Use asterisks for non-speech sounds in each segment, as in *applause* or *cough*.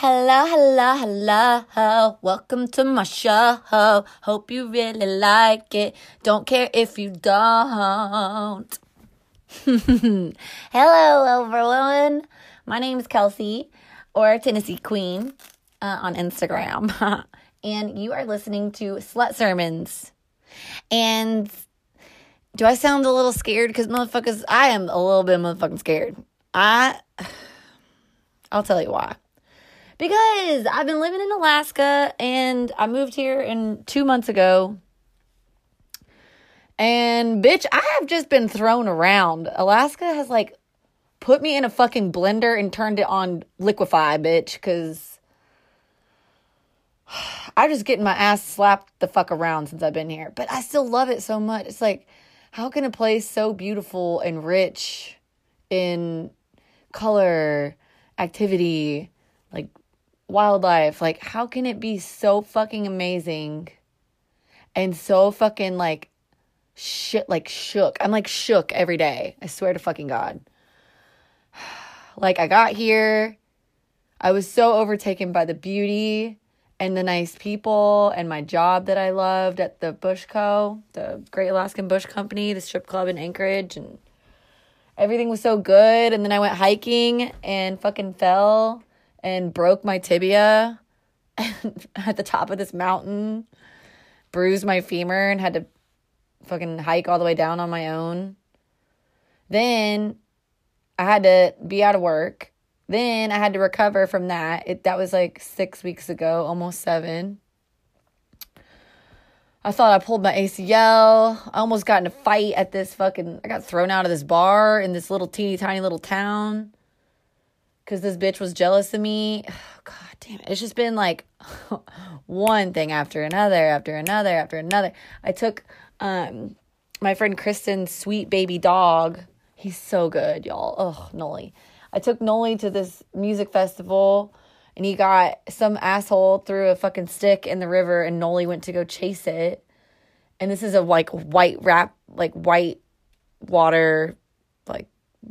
Hello, hello, hello. Welcome to my show. Hope you really like it. Don't care if you don't. *laughs* Hello, everyone. My name is Kelsey, or Tennessee Queen, uh, on Instagram. *laughs* and you are listening to Slut Sermons. And do I sound a little scared? Because motherfuckers, I am a little bit motherfucking scared. I, *sighs* I'll tell you why. Because I've been living in Alaska and I moved here in two months ago. And bitch, I have just been thrown around. Alaska has like put me in a fucking blender and turned it on liquefy, bitch, because I'm *sighs* just getting my ass slapped the fuck around since I've been here. But I still love it so much. It's like, how can a place so beautiful and rich in color, activity, like wildlife, like how can it be so fucking amazing and so fucking like shit like shook. I'm like shook every day. I swear to fucking God. *sighs* Like I got here, I was so overtaken by the beauty and the nice people and my job that I loved at the Bush Co, the Great Alaskan Bush Company, the strip club in Anchorage and everything was so good and then I went hiking and fucking fell and broke my tibia *laughs* at the top of this mountain, bruised my femur and had to fucking hike all the way down on my own. Then I had to be out of work. Then I had to recover from that. It that was like 6 weeks ago, almost 7. I thought I pulled my ACL. I almost got in a fight at this fucking I got thrown out of this bar in this little teeny tiny little town cuz this bitch was jealous of me. *sighs* God damn it. It's just been like *laughs* one thing after another after another after another. I took um my friend Kristen's sweet baby dog. He's so good, y'all. Oh, Noli. I took Noli to this music festival and he got some asshole threw a fucking stick in the river and Noli went to go chase it. And this is a like white rap like white water like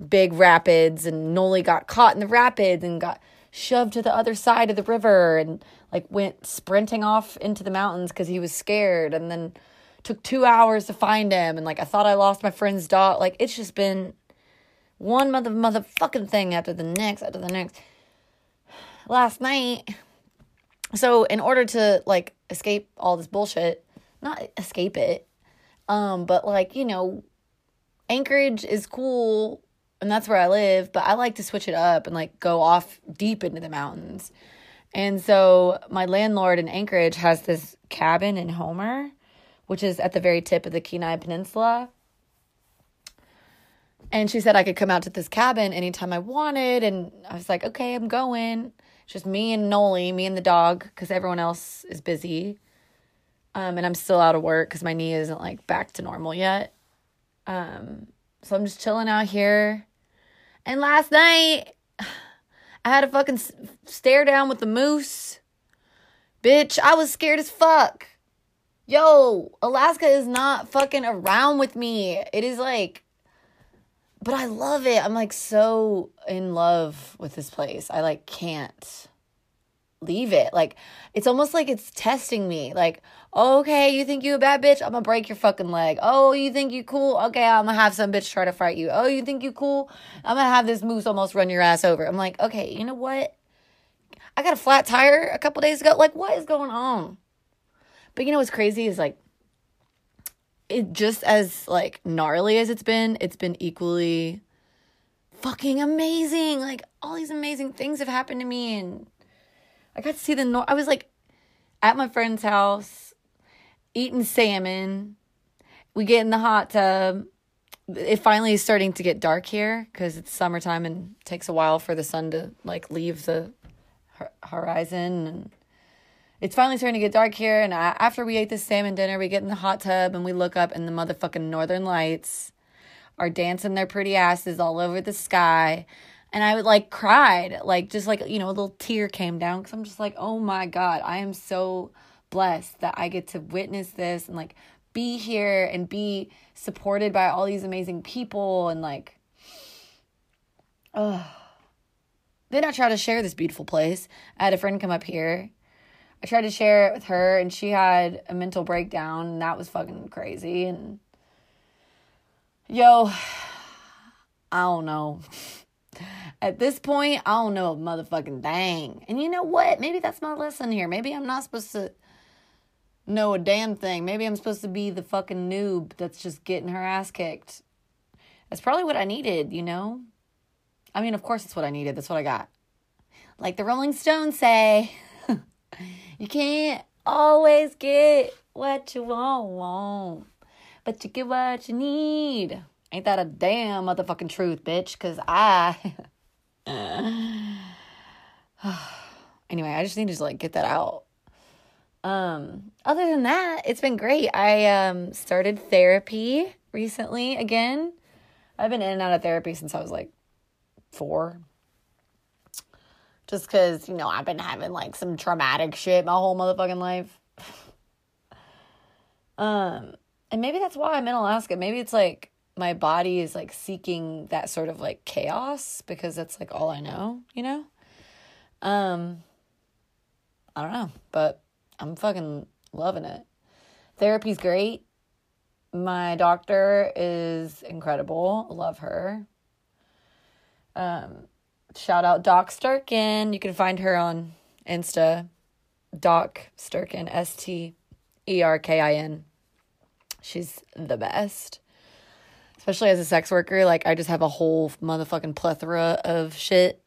big rapids and Noli got caught in the rapids and got shoved to the other side of the river and like went sprinting off into the mountains cuz he was scared and then took 2 hours to find him and like I thought I lost my friend's dog. Like it's just been one mother motherfucking thing after the next after the next *sighs* last night. So in order to like escape all this bullshit, not escape it, um, but like, you know, Anchorage is cool and that's where I live, but I like to switch it up and like go off deep into the mountains. And so my landlord in Anchorage has this cabin in Homer, which is at the very tip of the Kenai Peninsula. And she said I could come out to this cabin anytime I wanted. And I was like, okay, I'm going. It's just me and Noli, me and the dog, because everyone else is busy. Um, and I'm still out of work because my knee isn't like back to normal yet. Um, so I'm just chilling out here. And last night, I had a fucking stare down with the moose. Bitch, I was scared as fuck. Yo, Alaska is not fucking around with me. It is like but I love it. I'm like so in love with this place. I like can't leave it. Like it's almost like it's testing me. Like, okay, you think you a bad bitch? I'm gonna break your fucking leg. Oh, you think you cool? Okay, I'm gonna have some bitch try to fight you. Oh, you think you cool? I'm gonna have this moose almost run your ass over. I'm like, okay, you know what? I got a flat tire a couple days ago. Like, what is going on? But you know what's crazy is like it just as like gnarly as it's been, it's been equally fucking amazing. Like all these amazing things have happened to me and I got to see the nor- I was like at my friend's house eating salmon. We get in the hot tub. It finally is starting to get dark here cuz it's summertime and takes a while for the sun to like leave the horizon and it's finally starting to get dark here. And I, after we ate this salmon dinner, we get in the hot tub and we look up, and the motherfucking northern lights are dancing their pretty asses all over the sky. And I would like cried, like just like, you know, a little tear came down because I'm just like, oh my God, I am so blessed that I get to witness this and like be here and be supported by all these amazing people and like, oh, then I try to share this beautiful place. I had a friend come up here. I tried to share it with her, and she had a mental breakdown, and that was fucking crazy. And yo, I don't know. *laughs* At this point, I don't know a motherfucking thing. And you know what? Maybe that's my lesson here. Maybe I'm not supposed to know a damn thing. Maybe I'm supposed to be the fucking noob that's just getting her ass kicked. That's probably what I needed, you know? I mean, of course, it's what I needed. That's what I got. Like the Rolling Stones say, *laughs* you can't always get what you want, want, but you get what you need. Ain't that a damn motherfucking truth, bitch? Because I. *sighs* *sighs* anyway, I just need to like get that out. Um, other than that, it's been great. I um started therapy recently again. I've been in and out of therapy since I was like four. Just because, you know, I've been having like some traumatic shit my whole motherfucking life. *laughs* um, and maybe that's why I'm in Alaska. Maybe it's like my body is like seeking that sort of like chaos because that's like all I know, you know? Um, I don't know, but I'm fucking loving it. Therapy's great. My doctor is incredible. Love her. Um, shout out Doc Sterkin. You can find her on Insta. Doc Sterkin, S T E R K I N. She's the best. Especially as a sex worker, like I just have a whole motherfucking plethora of shit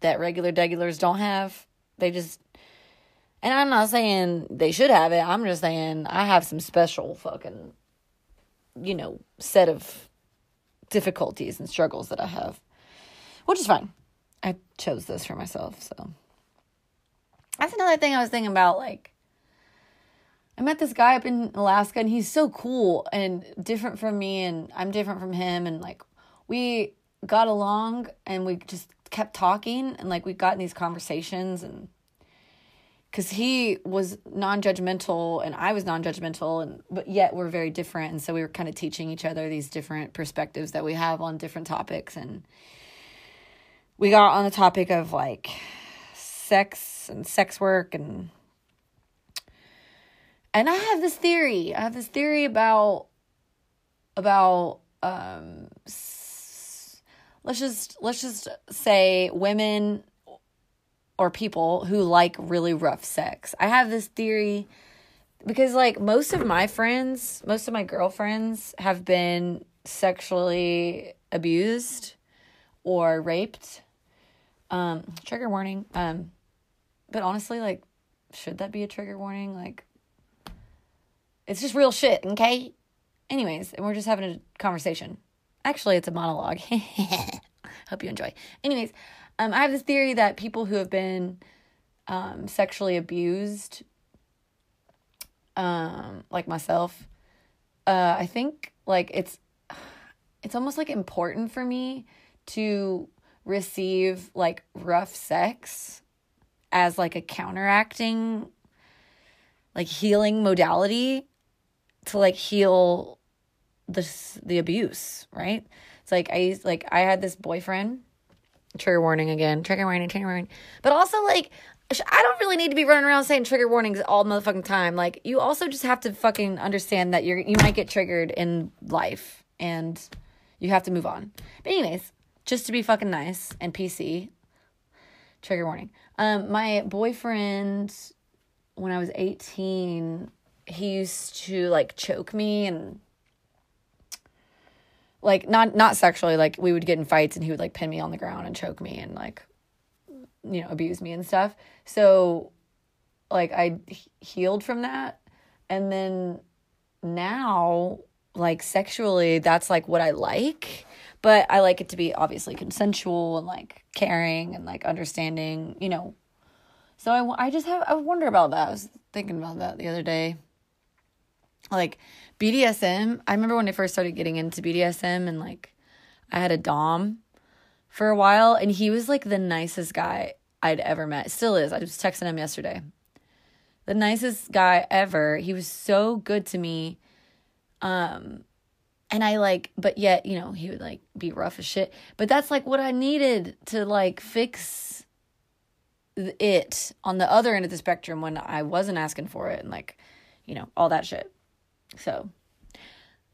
that regular degulars don't have. They just and I'm not saying they should have it. I'm just saying I have some special fucking you know, set of difficulties and struggles that I have which is fine. I chose this for myself, so that's another thing I was thinking about. Like, I met this guy up in Alaska, and he's so cool and different from me, and I'm different from him, and like we got along, and we just kept talking, and like we got in these conversations, and because he was non-judgmental and i was non-judgmental and but yet we're very different and so we were kind of teaching each other these different perspectives that we have on different topics and we got on the topic of like sex and sex work and and I have this theory. I have this theory about about um let's just let's just say women or people who like really rough sex. I have this theory because like most of my friends, most of my girlfriends have been sexually abused or raped um, trigger warning. Um, but honestly, like, should that be a trigger warning? Like, it's just real shit, okay? Anyways, and we're just having a conversation. Actually, it's a monologue. *laughs* Hope you enjoy. Anyways, um, I have this theory that people who have been um, sexually abused, um, like myself, uh, I think like it's it's almost like important for me to receive like rough sex as like a counteracting like healing modality to like heal the the abuse, right? It's like I used like I had this boyfriend. Trigger warning again. Trigger warning. Trigger warning. But also like I don't really need to be running around saying trigger warnings all the motherfucking time. Like you also just have to fucking understand that you're you might get triggered in life and you have to move on. But anyways, just to be fucking nice and PC. Trigger warning. Um, my boyfriend, when I was 18, he used to like choke me and like not not sexually like we would get in fights and he would like pin me on the ground and choke me and like you know abuse me and stuff so like i healed from that and then now like sexually that's like what i like but I like it to be obviously consensual and like caring and like understanding, you know. So I, I just have, I wonder about that. I was thinking about that the other day. Like BDSM, I remember when I first started getting into BDSM and like I had a Dom for a while and he was like the nicest guy I'd ever met. Still is. I was texting him yesterday. The nicest guy ever. He was so good to me. Um and I like, but yet, you know, he would like be rough as shit. But that's like what I needed to like fix it on the other end of the spectrum when I wasn't asking for it and like, you know, all that shit. So,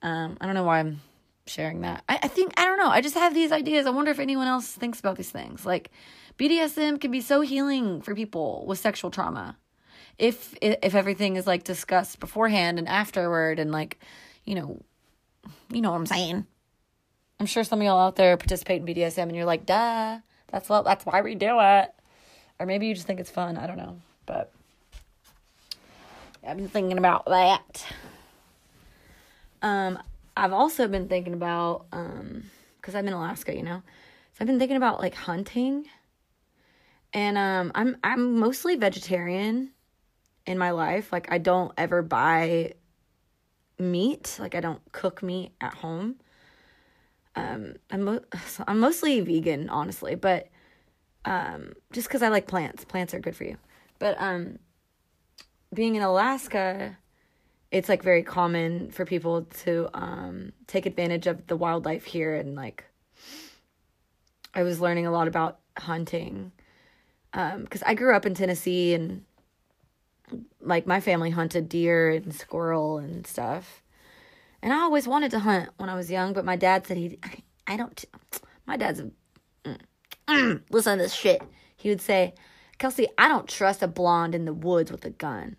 um, I don't know why I'm sharing that. I, I think, I don't know. I just have these ideas. I wonder if anyone else thinks about these things. Like, BDSM can be so healing for people with sexual trauma. If if everything is like discussed beforehand and afterward and like, you know, you know what I'm saying. I'm sure some of y'all out there participate in BDSM and you're like, duh, that's what that's why we do it. Or maybe you just think it's fun. I don't know. But I've been thinking about that. Um, I've also been thinking about um, because I'm in Alaska, you know. So I've been thinking about like hunting. And um, I'm I'm mostly vegetarian in my life. Like I don't ever buy meat. Like I don't cook meat at home. Um, I'm mo- I'm mostly vegan, honestly, but um, just because I like plants. Plants are good for you. But um, being in Alaska, it's like very common for people to um, take advantage of the wildlife here, and like I was learning a lot about hunting because um, I grew up in Tennessee and like my family hunted deer and squirrel and stuff. And I always wanted to hunt when I was young, but my dad said he, I don't, my dad's a, mm, mm, *clears throat* listen to this shit. He would say, Kelsey, I don't trust a blonde in the woods with a gun.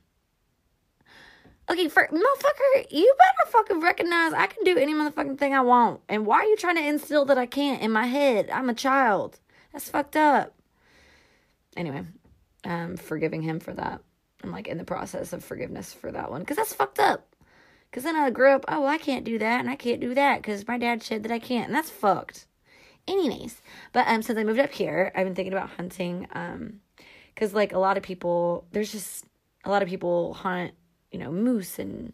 Okay, for motherfucker, you better fucking recognize I can do any motherfucking thing I want. And why are you trying to instill that I can't in my head? I'm a child. That's fucked up. Anyway, I'm forgiving him for that. I'm like in the process of forgiveness for that one because that's fucked up. Because then I grew up, oh, well, I can't do that and I can't do that because my dad said that I can't, and that's fucked. Anyways, but um, since I moved up here, I've been thinking about hunting. Um, because like a lot of people, there's just a lot of people hunt, you know, moose and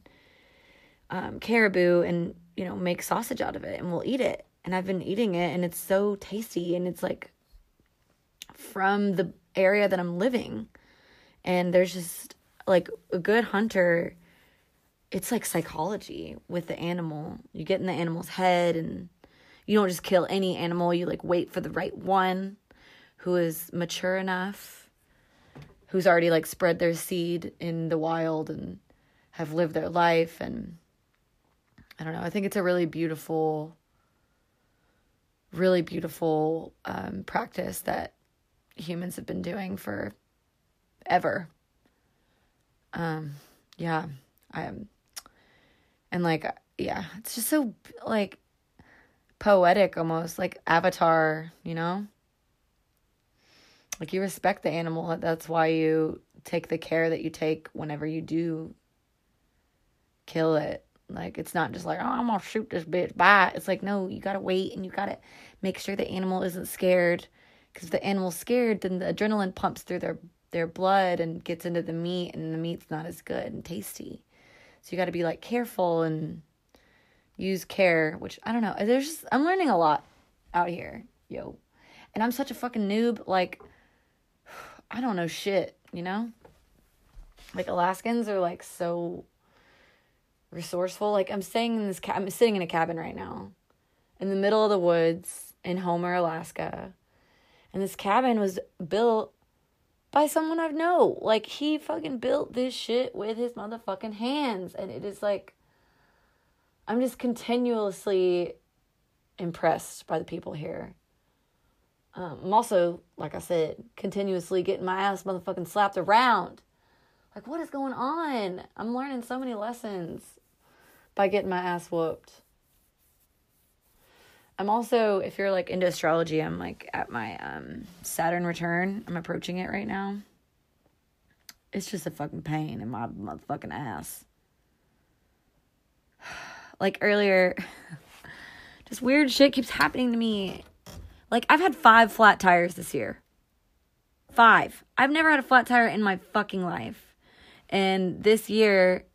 um, caribou and you know make sausage out of it, and we'll eat it. And I've been eating it, and it's so tasty, and it's like from the area that I'm living. And there's just like a good hunter it's like psychology with the animal. You get in the animal's head and you don't just kill any animal. You like wait for the right one who is mature enough who's already like spread their seed in the wild and have lived their life and i don't know i think it's a really beautiful really beautiful um, practice that humans have been doing for ever. Um, yeah, I am, and like, yeah, it's just so like poetic almost, like Avatar, you know? Like you respect the animal. That's why you take the care that you take whenever you do kill it. Like it's not just like, oh, I'm gonna shoot this bitch. Bye. It's like, no, you gotta wait and you gotta make sure the animal isn't scared. Because if the animal's scared, then the adrenaline pumps through their their blood and gets into the meat and the meat's not as good and tasty. So you got to be like careful and use care, which I don't know. There's just, I'm learning a lot out here, yo. And I'm such a fucking noob like *sighs* I don't know shit, you know? Like Alaskans are like so resourceful. Like I'm staying in this ca- I'm sitting in a cabin right now in the middle of the woods in Homer, Alaska. And this cabin was built by someone I've know. Like he fucking built this shit with his motherfucking hands and it is like I'm just continuously impressed by the people here. Um, I'm also, like I said, continuously getting my ass motherfucking slapped around. Like, what is going on? I'm learning so many lessons by getting my ass whooped. I'm also, if you're like into astrology, I'm like at my um, Saturn return. I'm approaching it right now. It's just a fucking pain in my motherfucking ass. *sighs* Like earlier, *laughs* just weird shit keeps happening to me. Like I've had five flat tires this year. Five. I've never had a flat tire in my fucking life. And this year,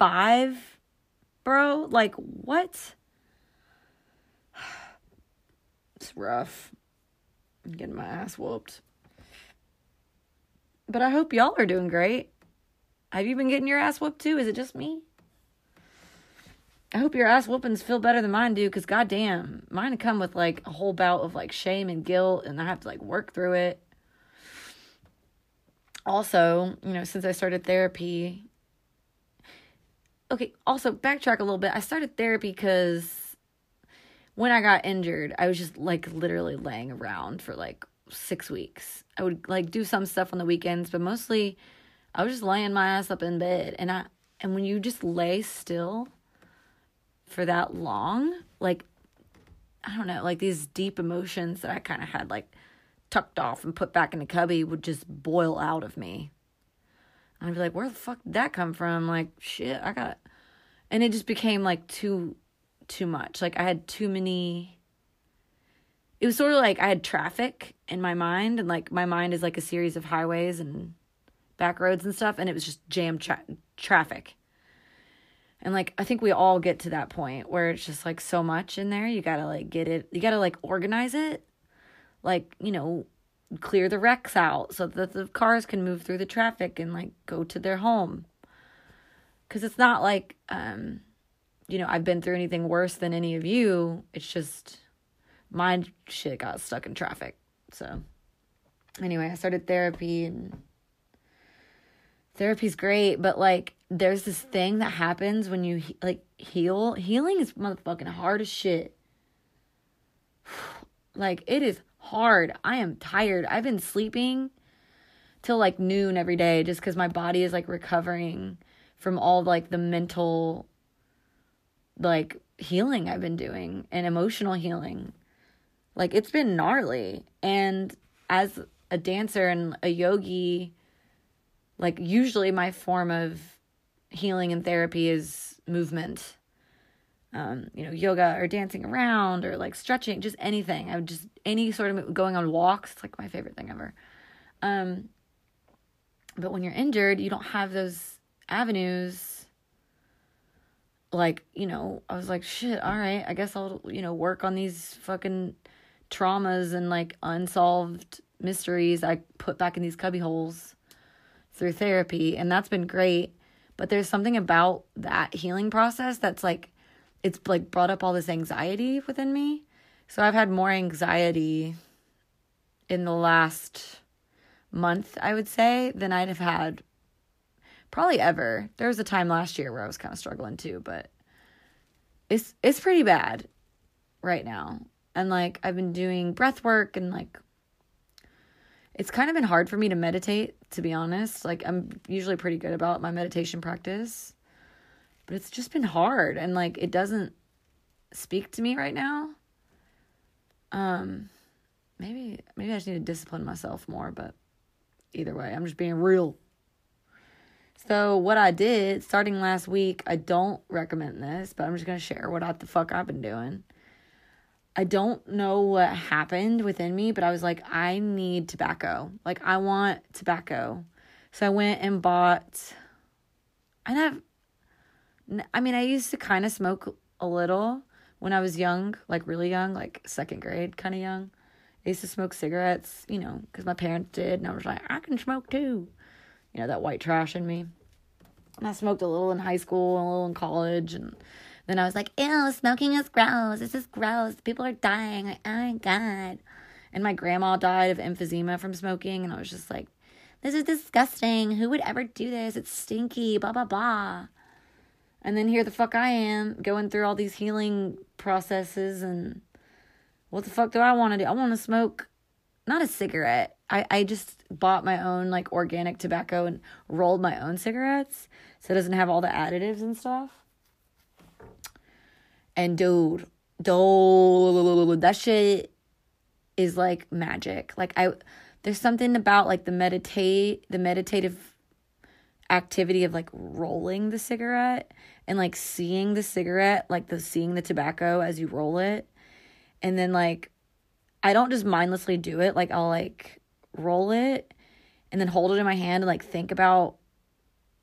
five, bro? Like, what? *sighs* It's rough. I'm getting my ass whooped. But I hope y'all are doing great. Have you been getting your ass whooped too? Is it just me? I hope your ass whoopings feel better than mine do, because goddamn, mine come with like a whole bout of like shame and guilt, and I have to like work through it. Also, you know, since I started therapy, okay, also backtrack a little bit. I started therapy because when I got injured, I was just like literally laying around for like six weeks. I would like do some stuff on the weekends, but mostly I was just laying my ass up in bed. And I, and when you just lay still for that long, like, I don't know, like these deep emotions that I kind of had like tucked off and put back in the cubby would just boil out of me. And I'd be like, where the fuck did that come from? Like, shit, I got, and it just became like too, too much. Like I had too many, it was sort of like I had traffic in my mind and like my mind is like a series of highways and back roads and stuff. And it was just jam tra- traffic. And like I think we all get to that point where it's just like so much in there. You gotta like get it. You gotta like organize it like, you know, clear the wrecks out so that the cars can move through the traffic and like go to their home. Cuz it's not like um you know, I've been through anything worse than any of you. It's just my shit got stuck in traffic. So anyway, I started therapy and therapy's great, but like there's this thing that happens when you like heal. Healing is motherfucking hard as shit. *sighs* Like it is hard. I am tired. I've been sleeping till like noon every day just cuz my body is like recovering from all like the mental like healing I've been doing and emotional healing. Like it's been gnarly. And as a dancer and a yogi, like usually my form of healing and therapy is movement um, you know, yoga or dancing around or like stretching, just anything. I would just any sort of going on walks. It's like my favorite thing ever. Um, but when you're injured, you don't have those avenues. Like, you know, I was like, shit, all right, I guess I'll, you know, work on these fucking traumas and like unsolved mysteries I put back in these cubby holes through therapy. And that's been great. But there's something about that healing process that's like it's like brought up all this anxiety within me. So I've had more anxiety in the last month, I would say, than I'd have had probably ever. There was a time last year where I was kind of struggling too, but it's it's pretty bad right now. And like I've been doing breath work and like it's kind of been hard for me to meditate, to be honest. Like I'm usually pretty good about my meditation practice but it's just been hard and like it doesn't speak to me right now. Um maybe maybe I just need to discipline myself more, but either way, I'm just being real. So what I did starting last week, I don't recommend this, but I'm just gonna share what the fuck I've been doing. I don't know what happened within me, but I was like, I need tobacco. Like I want tobacco. So I went and bought I have I mean, I used to kind of smoke a little when I was young, like really young, like second grade, kind of young. I used to smoke cigarettes, you know, because my parents did, and I was like, I can smoke too. You know, that white trash in me. And I smoked a little in high school, a little in college, and then I was like, ew, smoking is gross. This is gross. People are dying. Like, oh my God. And my grandma died of emphysema from smoking, and I was just like, this is disgusting. Who would ever do this? It's stinky, blah, blah, blah. And then here the fuck I am going through all these healing processes and what the fuck do I want to do? I want to smoke not a cigarette. I, I just bought my own like organic tobacco and rolled my own cigarettes so it doesn't have all the additives and stuff. And dude, dude, that shit is like magic. Like I there's something about like the meditate the meditative activity of like rolling the cigarette and like seeing the cigarette, like the seeing the tobacco as you roll it. And then like I don't just mindlessly do it. Like I'll like roll it and then hold it in my hand and like think about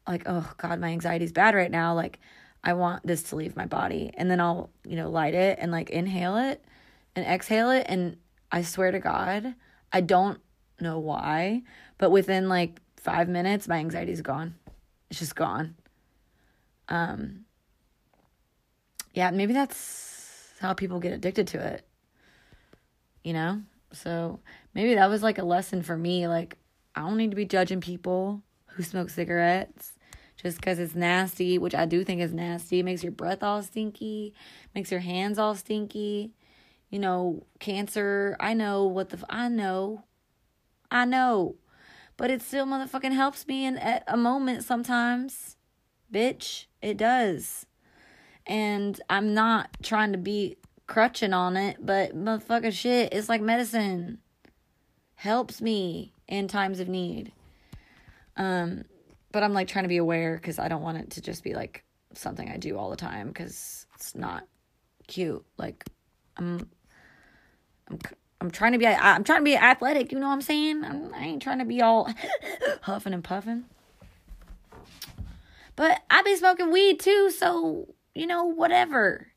like, oh God, my anxiety's bad right now. Like I want this to leave my body. And then I'll, you know, light it and like inhale it and exhale it. And I swear to God, I don't know why, but within like five minutes, my anxiety's gone. It's just gone. Um, yeah, maybe that's how people get addicted to it. You know? So maybe that was like a lesson for me. Like, I don't need to be judging people who smoke cigarettes just because it's nasty, which I do think is nasty. It makes your breath all stinky, makes your hands all stinky. You know, cancer. I know what the. F- I know. I know. But it still motherfucking helps me in at a moment sometimes. Bitch, it does. And I'm not trying to be crutching on it, but motherfucking shit, it's like medicine. Helps me in times of need. Um, but I'm like trying to be aware because I don't want it to just be like something I do all the time because it's not cute. Like I'm, I'm, I'm trying to be, I'm trying to be athletic. You know what I'm saying? I'm, I ain't trying to be all *laughs* huffing and puffing. But I be smoking weed too, so you know whatever.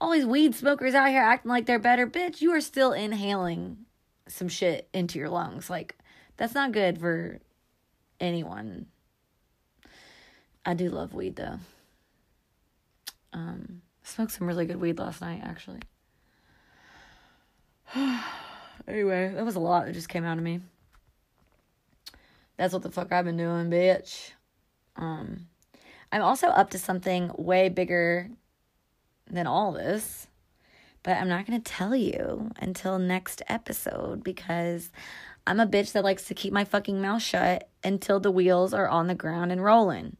All these weed smokers out here acting like they're better, bitch. You are still inhaling some shit into your lungs. Like that's not good for anyone. I do love weed though. Um, smoked some really good weed last night actually. *sighs* anyway, that was a lot that just came out of me. That's what the fuck I've been doing, bitch. Um, I'm also up to something way bigger than all this, but I'm not going to tell you until next episode because I'm a bitch that likes to keep my fucking mouth shut until the wheels are on the ground and rolling.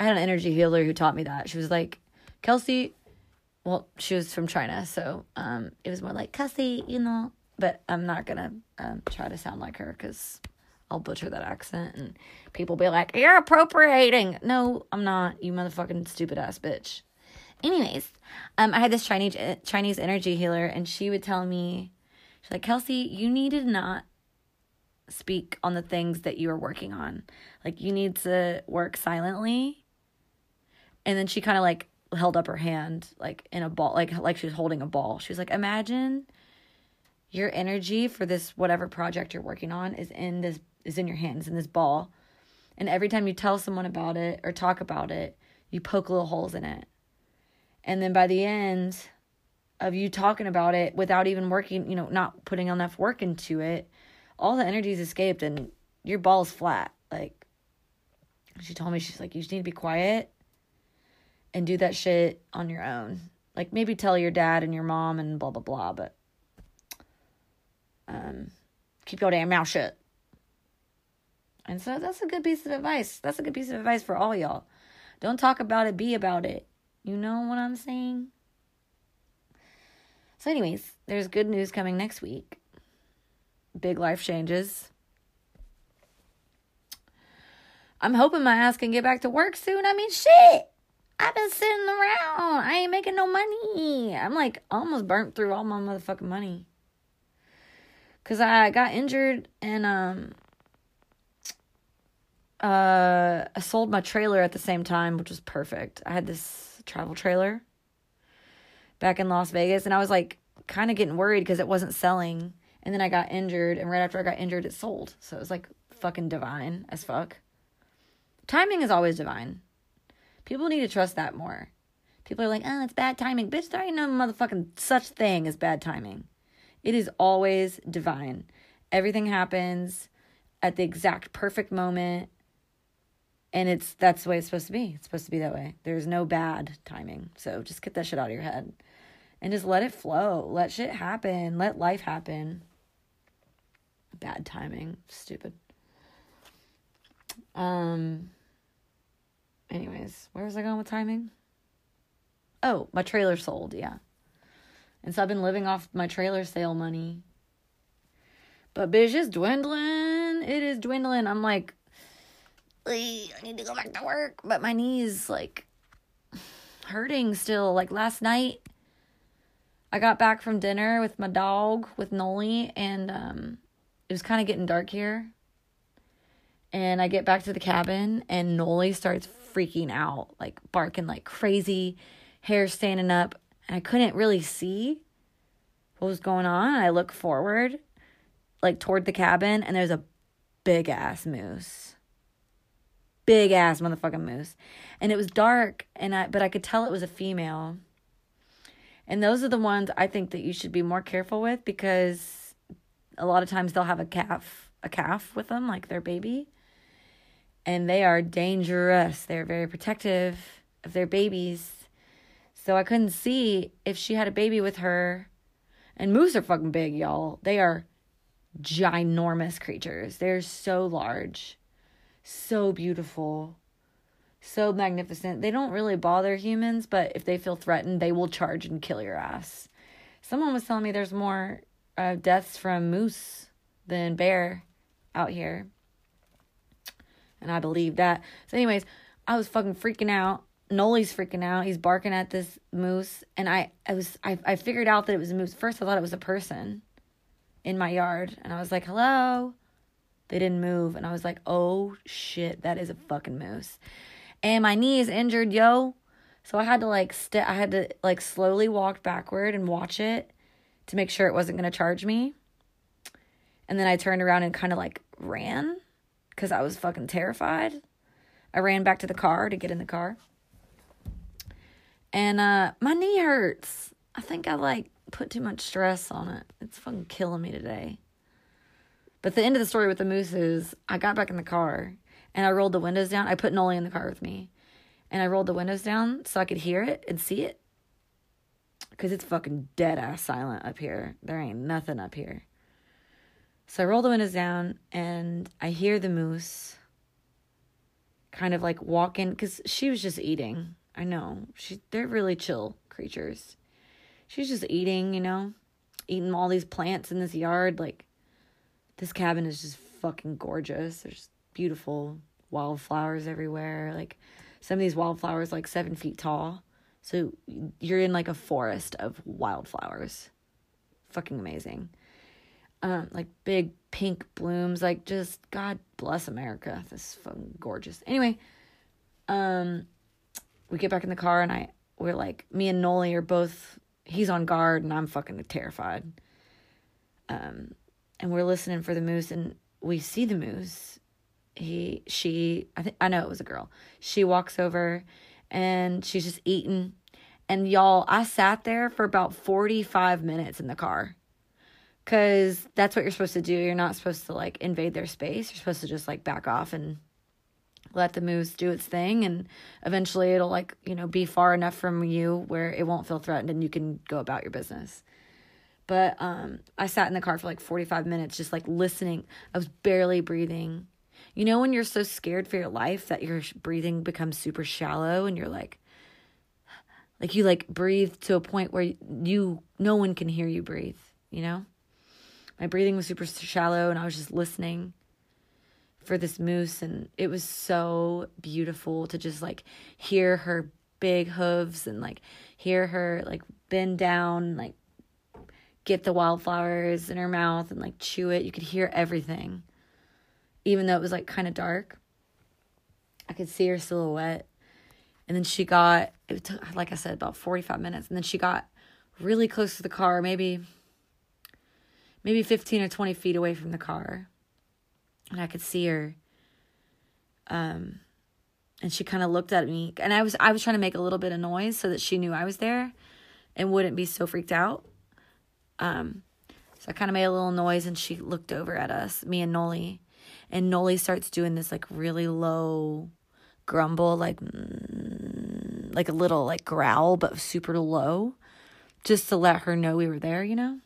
I had an energy healer who taught me that. She was like, Kelsey, well, she was from China, so um, it was more like Kelsey, you know. But I'm not gonna um, try to sound like her because I'll butcher that accent and people be like, "You're appropriating." No, I'm not. You motherfucking stupid ass bitch. Anyways, um, I had this Chinese Chinese energy healer, and she would tell me, she's like, Kelsey, you need to not speak on the things that you are working on. Like you need to work silently. And then she kind of like held up her hand like in a ball like like she was holding a ball. She was like, "Imagine your energy for this whatever project you're working on is in this is in your hands in this ball. And every time you tell someone about it or talk about it, you poke little holes in it. And then by the end of you talking about it without even working, you know, not putting enough work into it, all the energy's escaped and your ball's flat. Like she told me, she's like, you just need to be quiet and do that shit on your own. Like maybe tell your dad and your mom and blah blah blah, but um keep your damn mouth shut. And so that's a good piece of advice. That's a good piece of advice for all y'all. Don't talk about it, be about it. You know what I'm saying? So, anyways, there's good news coming next week. Big life changes. I'm hoping my ass can get back to work soon. I mean, shit. I've been sitting around. I ain't making no money. I'm like almost burnt through all my motherfucking money. Cause I got injured and um uh I sold my trailer at the same time, which was perfect. I had this travel trailer back in Las Vegas and I was like kind of getting worried because it wasn't selling. And then I got injured and right after I got injured it sold. So it was like fucking divine as fuck. Timing is always divine. People need to trust that more. People are like, oh, it's bad timing. Bitch, there ain't no motherfucking such thing as bad timing. It is always divine. Everything happens at the exact perfect moment. And it's that's the way it's supposed to be. It's supposed to be that way. There's no bad timing. So just get that shit out of your head. And just let it flow. Let shit happen. Let life happen. Bad timing. Stupid. Um anyways, where was I going with timing? Oh, my trailer sold, yeah. And so I've been living off my trailer sale money. But bitch, it's dwindling. It is dwindling. I'm like, I need to go back to work. But my knees like hurting still. Like last night, I got back from dinner with my dog, with Noli, and um, it was kind of getting dark here. And I get back to the cabin, and Noli starts freaking out, like barking like crazy, hair standing up. And I couldn't really see what was going on. I look forward, like toward the cabin, and there's a big ass moose. Big ass motherfucking moose. And it was dark and I but I could tell it was a female. And those are the ones I think that you should be more careful with because a lot of times they'll have a calf a calf with them like their baby. And they are dangerous. They're very protective of their babies. So I couldn't see if she had a baby with her. And moose are fucking big, y'all. They are ginormous creatures. They're so large so beautiful, so magnificent. They don't really bother humans, but if they feel threatened, they will charge and kill your ass. Someone was telling me there's more uh, deaths from moose than bear out here. And I believe that. So, anyways, I was fucking freaking out. Noli's freaking out. He's barking at this moose. And I, I was I, I figured out that it was a moose. First I thought it was a person in my yard. And I was like, hello. They didn't move. And I was like, oh shit, that is a fucking moose. And my knee is injured, yo. So I had to like st- I had to like slowly walk backward and watch it to make sure it wasn't going to charge me. And then I turned around and kind of like ran cuz I was fucking terrified. I ran back to the car to get in the car. And uh my knee hurts. I think I like put too much stress on it. It's fucking killing me today. But the end of the story with the moose is I got back in the car and I rolled the windows down. I put Noli in the car with me. And I rolled the windows down so I could hear it and see it. Because it's fucking dead ass silent up here. There ain't nothing up here. So I roll the windows down and I hear the moose kind of like walking because she was just eating. I know. She they're really chill creatures. She's just eating, you know, eating all these plants in this yard, like this cabin is just fucking gorgeous. There's beautiful wildflowers everywhere. Like some of these wildflowers like seven feet tall. So you're in like a forest of wildflowers. Fucking amazing. Um, like big pink blooms, like just God bless America. This is fucking gorgeous. Anyway, um, we get back in the car and I we're like me and Noli are both he's on guard and I'm fucking terrified. Um, and we're listening for the moose and we see the moose. He she i think i know it was a girl. She walks over and she's just eating. And y'all i sat there for about 45 minutes in the car because that's what you're supposed to do. You're not supposed to like invade their space. You're supposed to just like back off and let the moose do its thing and eventually it'll like you know be far enough from you where it won't feel threatened and you can go about your business but um, I sat in the car for like 45 minutes, just like listening. I was barely breathing. You know, when you're so scared for your life that your breathing becomes super shallow and you're like, *sighs* like you like breathe to a point where you, no one can hear you breathe, you know? My breathing was super shallow and I was just listening for this moose and it was so beautiful to just like hear her big hooves and like hear her like bend down like get the wildflowers in her mouth and like chew it. You could hear everything. Even though it was like kind of dark, I could see her silhouette. And then she got, it took, like I said, about 45 minutes. And then she got really close to the car, maybe, maybe 15 or 20 feet away from the car. And I could see her. Um, and she kind of looked at me and I was, I was trying to make a little bit of noise so that she knew I was there and wouldn't be so freaked out. Um, so I kind of made a little noise and she looked over at us, me and Noli. And Noli starts doing this like really low grumble, like mm, like a little like growl, but super low, just to let her know we were there, you know.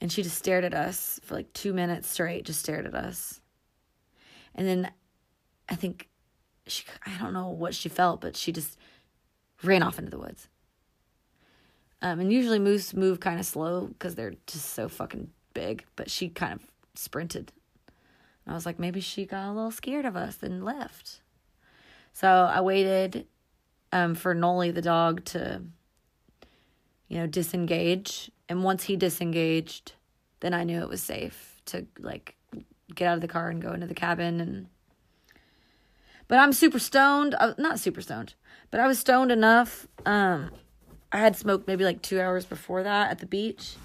And she just stared at us for like two minutes straight, just stared at us. And then I think she, I don't know what she felt, but she just ran off into the woods. Um, and usually moose move kind of slow because they're just so fucking big. But she kind of sprinted. And I was like, maybe she got a little scared of us and left. So I waited um, for Noli the dog to, you know, disengage. And once he disengaged, then I knew it was safe to like get out of the car and go into the cabin and but I'm super stoned. Not super stoned, but I was stoned enough um I had smoked maybe like two hours before that at the beach.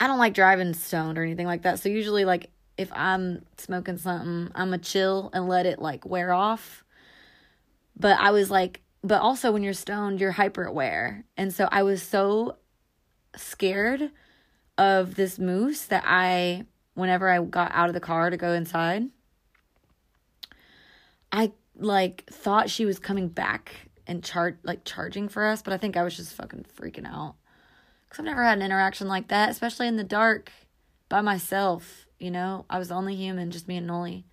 I don't like driving stoned or anything like that. So usually, like if I'm smoking something, I'm a chill and let it like wear off. But I was like, but also when you're stoned, you're hyper aware. And so I was so scared of this moose that I, whenever I got out of the car to go inside, I like thought she was coming back and chart like charging for us, but I think I was just fucking freaking out. Cause I've never had an interaction like that, especially in the dark by myself. You know, I was the only human, just me and Noli.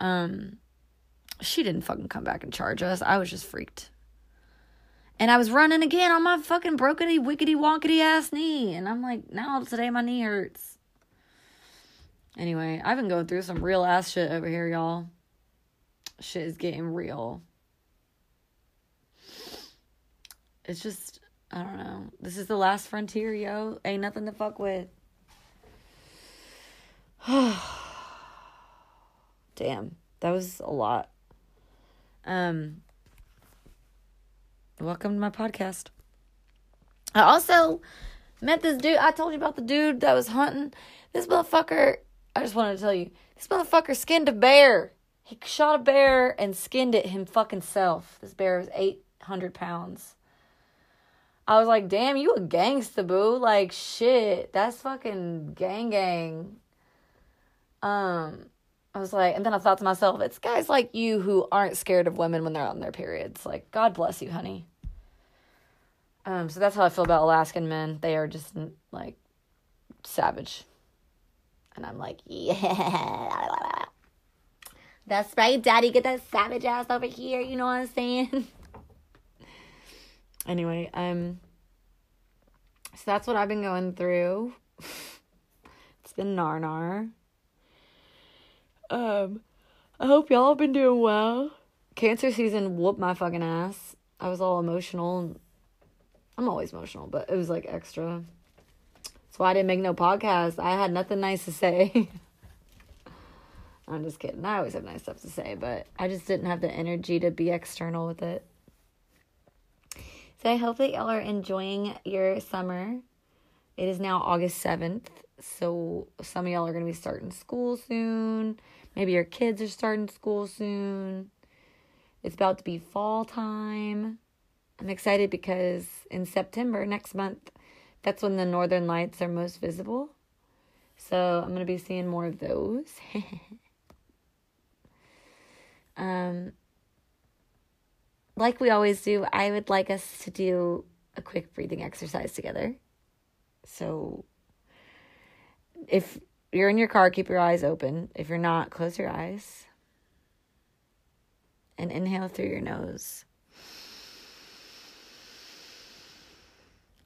Um, she didn't fucking come back and charge us. I was just freaked. And I was running again on my fucking brokety, wickety, wonkety ass knee. And I'm like, now today my knee hurts. Anyway, I've been going through some real ass shit over here, y'all. Shit is getting real. It's just, I don't know. This is the last frontier, yo. Ain't nothing to fuck with. *sighs* Damn, that was a lot. Um, welcome to my podcast. I also met this dude. I told you about the dude that was hunting. This motherfucker, I just wanted to tell you, this motherfucker skinned a bear. He shot a bear and skinned it him fucking self. This bear was 800 pounds. I was like, damn, you a gangsta, boo. Like, shit, that's fucking gang gang. Um, I was like, and then I thought to myself, it's guys like you who aren't scared of women when they're on their periods. Like, God bless you, honey. Um, so that's how I feel about Alaskan men. They are just like savage. And I'm like, *laughs* yeah. That's right, daddy. Get that savage ass over here. You know what I'm saying? *laughs* anyway, um, so that's what I've been going through. *laughs* it's been narnar. Um, I hope y'all have been doing well. Cancer season whooped my fucking ass. I was all emotional. I'm always emotional, but it was like extra. That's why I didn't make no podcast. I had nothing nice to say. *laughs* I'm just kidding. I always have nice stuff to say, but I just didn't have the energy to be external with it. So I hope that y'all are enjoying your summer. It is now August 7th, so some of y'all are going to be starting school soon. Maybe your kids are starting school soon. It's about to be fall time. I'm excited because in September, next month, that's when the northern lights are most visible. So I'm going to be seeing more of those. *laughs* um, like we always do, I would like us to do a quick breathing exercise together. So if you're in your car, keep your eyes open. If you're not, close your eyes. And inhale through your nose.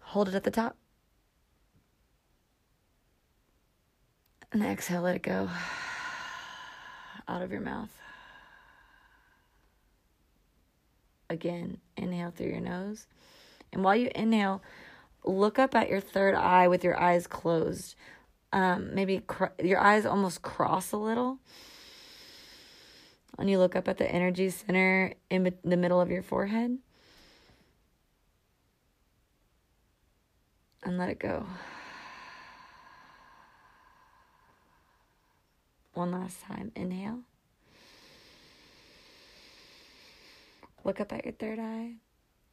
Hold it at the top. And exhale, let it go *sighs* out of your mouth. Again, inhale through your nose. And while you inhale, look up at your third eye with your eyes closed um, maybe cr- your eyes almost cross a little. And you look up at the energy center in the middle of your forehead. And let it go. One last time. Inhale. Look up at your third eye.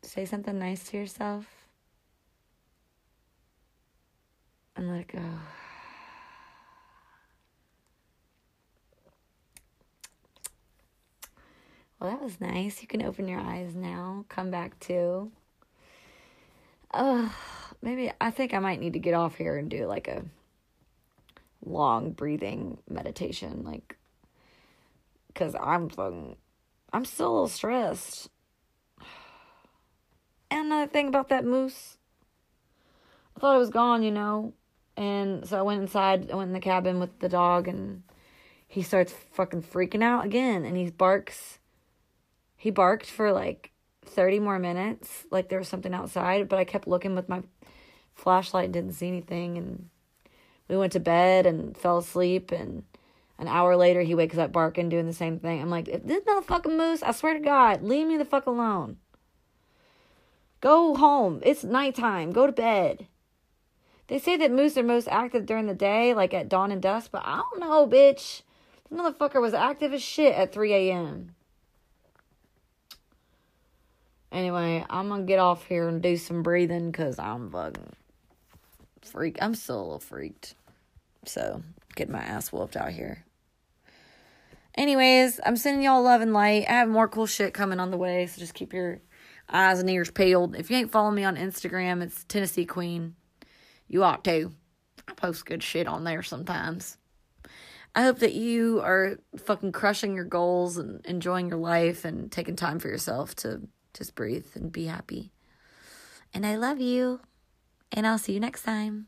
Say something nice to yourself. And let it go. Well, that was nice. You can open your eyes now. Come back to. Uh, maybe I think I might need to get off here and do like a long breathing meditation, like, cause I'm fucking, I'm still a little stressed. And another thing about that moose, I thought it was gone, you know, and so I went inside. I went in the cabin with the dog, and he starts fucking freaking out again, and he barks he barked for like 30 more minutes, like there was something outside, but I kept looking with my flashlight, didn't see anything. And we went to bed and fell asleep. And an hour later, he wakes up barking, doing the same thing. I'm like, if this motherfucking moose, I swear to God, leave me the fuck alone. Go home. It's nighttime. Go to bed. They say that moose are most active during the day, like at dawn and dusk, but I don't know, bitch. This motherfucker was active as shit at 3 a.m. Anyway, I'm gonna get off here and do some breathing because I'm fucking freak. I'm still a little freaked. So, get my ass whooped out here. Anyways, I'm sending y'all love and light. I have more cool shit coming on the way, so just keep your eyes and ears peeled. If you ain't following me on Instagram, it's Tennessee Queen. You ought to. I post good shit on there sometimes. I hope that you are fucking crushing your goals and enjoying your life and taking time for yourself to just breathe and be happy. And I love you. And I'll see you next time.